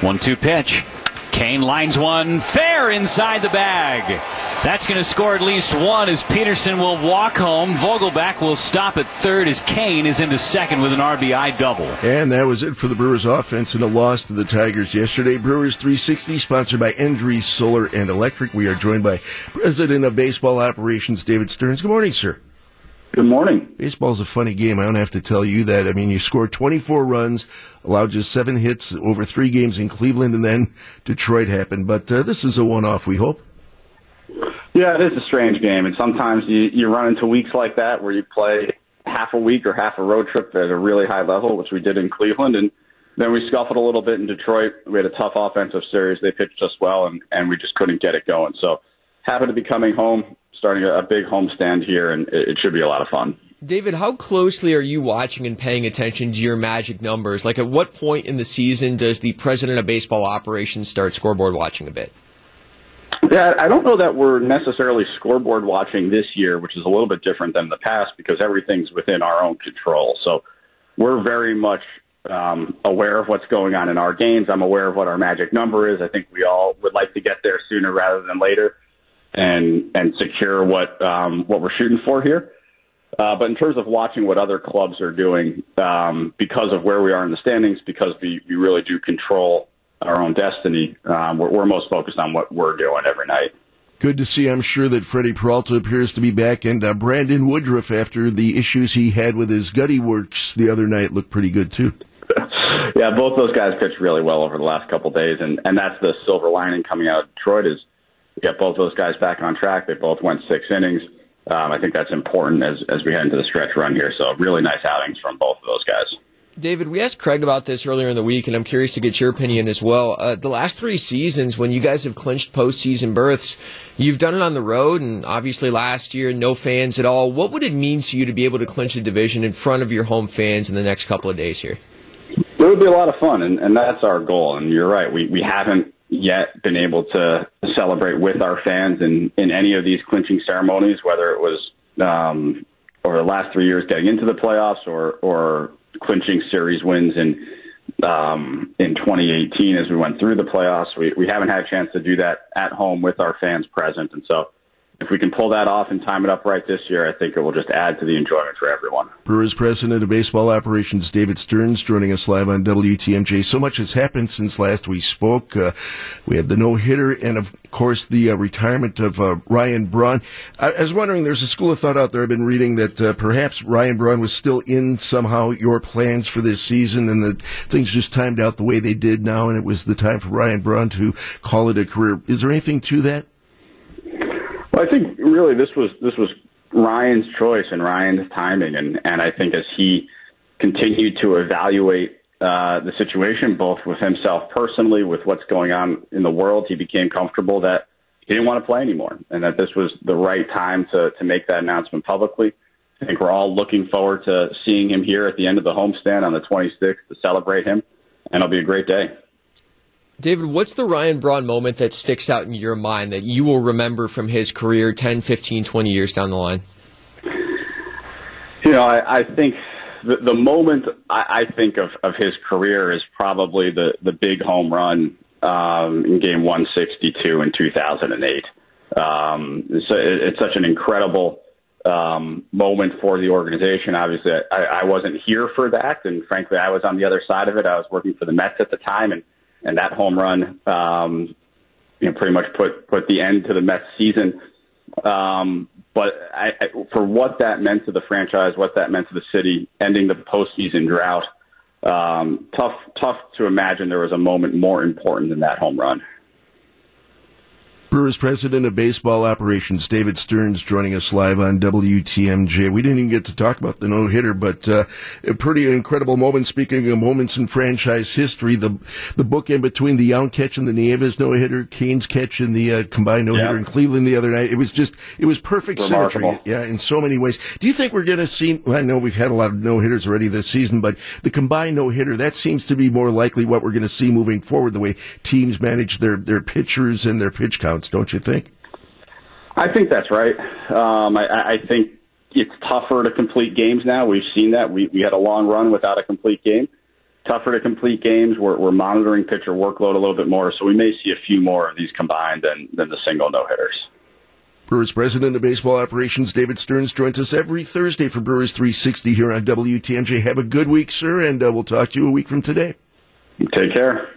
One two pitch. Cain lines one fair inside the bag. That's going to score at least one as Peterson will walk home. Vogelbach will stop at third as Cain is into second with an RBI double. And that was it for the Brewers offense in a loss to the Tigers yesterday. Brewers 360 sponsored by Endry Solar and Electric. We are joined by President of Baseball Operations David Stearns. Good morning, sir. Good morning. Baseball's a funny game. I don't have to tell you that. I mean, you scored 24 runs, allowed just seven hits over three games in Cleveland, and then Detroit happened. But uh, this is a one-off, we hope. Yeah, it is a strange game, and sometimes you, you run into weeks like that where you play half a week or half a road trip at a really high level, which we did in Cleveland, and then we scuffled a little bit in Detroit. We had a tough offensive series. They pitched us well, and, and we just couldn't get it going. So, happy to be coming home starting a, a big homestand here, and it, it should be a lot of fun. David, how closely are you watching and paying attention to your magic numbers? Like, at what point in the season does the president of baseball operations start scoreboard watching a bit? Yeah, I don't know that we're necessarily scoreboard watching this year, which is a little bit different than the past because everything's within our own control. So we're very much um, aware of what's going on in our games. I'm aware of what our magic number is. I think we all would like to get there sooner rather than later and and secure what um, what we're shooting for here. Uh, but in terms of watching what other clubs are doing, um, because of where we are in the standings, because we, we really do control our own destiny, um, we're, we're most focused on what we're doing every night. Good to see. I'm sure that Freddie Peralta appears to be back, and uh, Brandon Woodruff, after the issues he had with his gutty works the other night, looked pretty good too. yeah, both those guys pitched really well over the last couple of days, and and that's the silver lining coming out of Detroit is get both those guys back on track. They both went six innings. Um, I think that's important as as we head into the stretch run here. So really nice outings from both of those guys. David, we asked Craig about this earlier in the week, and I'm curious to get your opinion as well. Uh, the last three seasons, when you guys have clinched postseason berths, you've done it on the road, and obviously last year, no fans at all. What would it mean to you to be able to clinch a division in front of your home fans in the next couple of days here? It would be a lot of fun, and, and that's our goal. And you're right, we we haven't yet been able to celebrate with our fans in, in any of these clinching ceremonies, whether it was um, over the last three years getting into the playoffs or, or clinching series wins in um, in 2018 as we went through the playoffs. We, we haven't had a chance to do that at home with our fans present. And so if we can pull that off and time it up right this year, I think it will just add to the enjoyment for everyone. Brewers president of baseball operations, David Stearns, joining us live on WTMJ. So much has happened since last we spoke. Uh, we had the no hitter, and of course the uh, retirement of uh, Ryan Braun. I, I, was wondering, there's a school of thought out there. I've been reading that uh, perhaps Ryan Braun was still in somehow your plans for this season, and that things just timed out the way they did now, and it was the time for Ryan Braun to call it a career. Is there anything to that? Well, I think really this was this was Ryan's choice and Ryan's timing, and and I think as he continued to evaluate uh, the situation, both with himself personally, with what's going on in the world, he became comfortable that he didn't want to play anymore, and that this was the right time to to make that announcement publicly. I think we're all looking forward to seeing him here at the end of the homestand on the 26th to celebrate him, and it'll be a great day. David, what's the Ryan Braun moment that sticks out in your mind that you will remember from his career 10, 15, 20 years down the line? You know, I, I think the, the moment I, I think of, of his career is probably the, the big home run um, in game 162 in 2008. Um, so it, it's such an incredible um, moment for the organization. Obviously, I, I wasn't here for that, and frankly, I was on the other side of it. I was working for the Mets at the time, and and that home run, um, you know, pretty much put put the end to the Mets season. Um, but I, I, for what that meant to the franchise, what that meant to the city, ending the postseason drought, um, tough tough to imagine there was a moment more important than that home run. Brewers president of baseball operations, David Stearns, joining us live on WTMJ. We didn't even get to talk about the no hitter, but uh, a pretty incredible moment. Speaking of moments in franchise history, the the book in between the Yount catch and the Nieves no hitter, Cain's catch and the uh, combined no hitter yeah. in Cleveland the other night. It was just it was perfect Remarkable. symmetry. Yeah, in so many ways. Do you think we're going to see? Well, I know we've had a lot of no hitters already this season, but the combined no hitter that seems to be more likely what we're going to see moving forward. The way teams manage their their pitchers and their pitch counts don't you think? I think that's right. Um, I, I think it's tougher to complete games now. We've seen that. We, we had a long run without a complete game. tougher to complete games. We're, we're monitoring pitcher workload a little bit more, so we may see a few more of these combined than, than the single no hitters. Brewers President of Baseball Operations David Stearns joins us every Thursday for Brewers 360 here on WTMJ. Have a good week, sir, and uh, we'll talk to you a week from today. Take care.